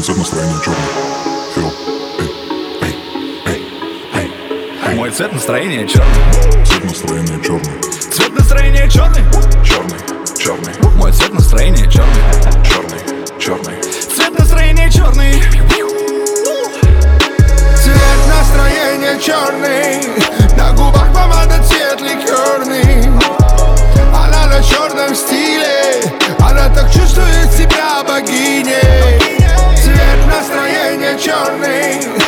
Цвет настроения черный. Фил. Эй, эй, эй, эй. Мой цвет настроения черный. Цвет настроения черный. Цвет настроения черный. Черный, черный, Мой цвет настроения черный. черный, черный. Цвет настроения черный. Цвет настроения черный На губах помада цвет ликерный morning.